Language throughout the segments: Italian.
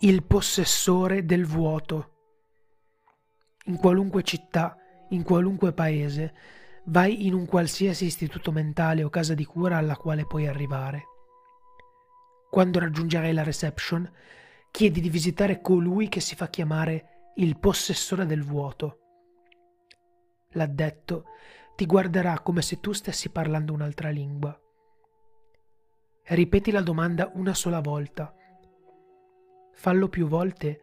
il possessore del vuoto. In qualunque città, in qualunque paese, vai in un qualsiasi istituto mentale o casa di cura alla quale puoi arrivare. Quando raggiungerai la reception, chiedi di visitare colui che si fa chiamare il possessore del vuoto. L'addetto ti guarderà come se tu stessi parlando un'altra lingua. Ripeti la domanda una sola volta fallo più volte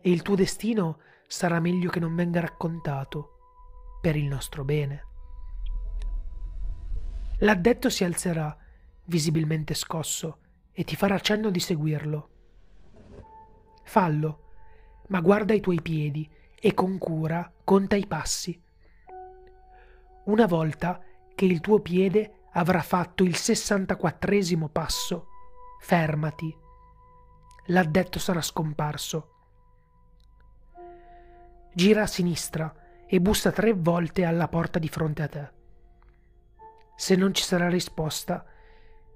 e il tuo destino sarà meglio che non venga raccontato, per il nostro bene. L'addetto si alzerà, visibilmente scosso, e ti farà cenno di seguirlo. Fallo, ma guarda i tuoi piedi e con cura conta i passi. Una volta che il tuo piede avrà fatto il 64 passo, fermati l'addetto sarà scomparso. Gira a sinistra e bussa tre volte alla porta di fronte a te. Se non ci sarà risposta,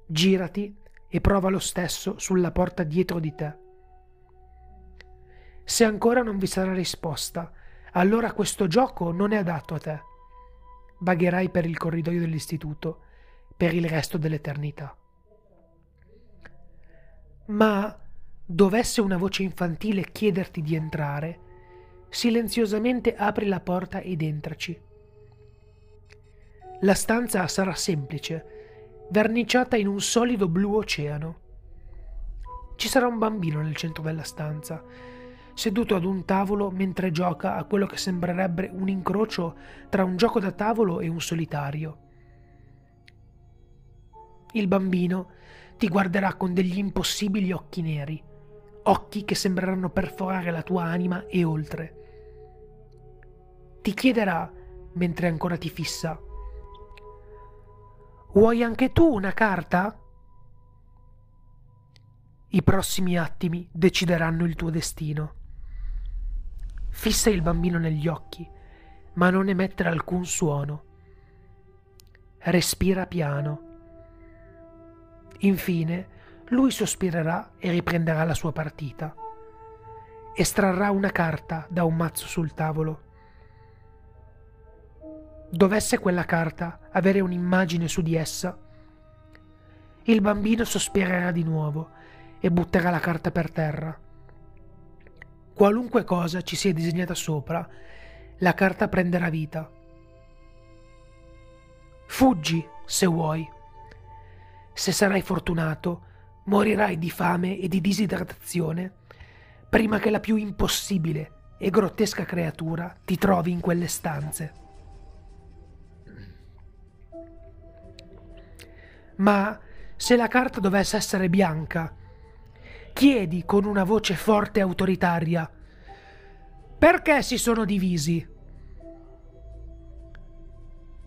girati e prova lo stesso sulla porta dietro di te. Se ancora non vi sarà risposta, allora questo gioco non è adatto a te. Vagherai per il corridoio dell'istituto per il resto dell'eternità. Ma dovesse una voce infantile chiederti di entrare, silenziosamente apri la porta ed entraci. La stanza sarà semplice, verniciata in un solido blu oceano. Ci sarà un bambino nel centro della stanza, seduto ad un tavolo mentre gioca a quello che sembrerebbe un incrocio tra un gioco da tavolo e un solitario. Il bambino ti guarderà con degli impossibili occhi neri occhi che sembreranno perforare la tua anima e oltre. Ti chiederà, mentre ancora ti fissa, Vuoi anche tu una carta? I prossimi attimi decideranno il tuo destino. Fissa il bambino negli occhi, ma non emettere alcun suono. Respira piano. Infine, lui sospirerà e riprenderà la sua partita. Estrarrà una carta da un mazzo sul tavolo. Dovesse quella carta avere un'immagine su di essa, il bambino sospirerà di nuovo e butterà la carta per terra. Qualunque cosa ci sia disegnata sopra, la carta prenderà vita. Fuggi se vuoi. Se sarai fortunato, morirai di fame e di disidratazione prima che la più impossibile e grottesca creatura ti trovi in quelle stanze. Ma se la carta dovesse essere bianca, chiedi con una voce forte e autoritaria perché si sono divisi?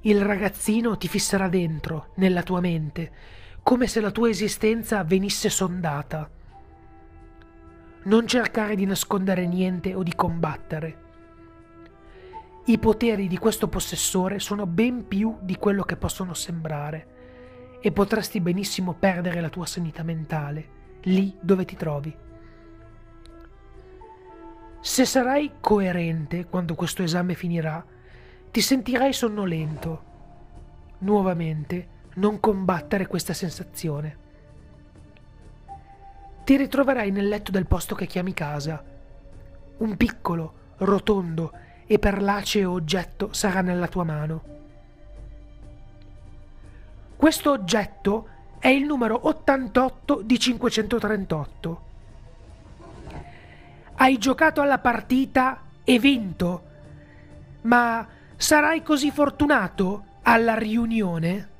Il ragazzino ti fisserà dentro, nella tua mente, come se la tua esistenza venisse sondata. Non cercare di nascondere niente o di combattere. I poteri di questo possessore sono ben più di quello che possono sembrare e potresti benissimo perdere la tua sanità mentale lì dove ti trovi. Se sarai coerente quando questo esame finirà, ti sentirai sonnolento. Nuovamente non combattere questa sensazione. Ti ritroverai nel letto del posto che chiami casa. Un piccolo, rotondo e perlaceo oggetto sarà nella tua mano. Questo oggetto è il numero 88 di 538. Hai giocato alla partita e vinto, ma sarai così fortunato alla riunione?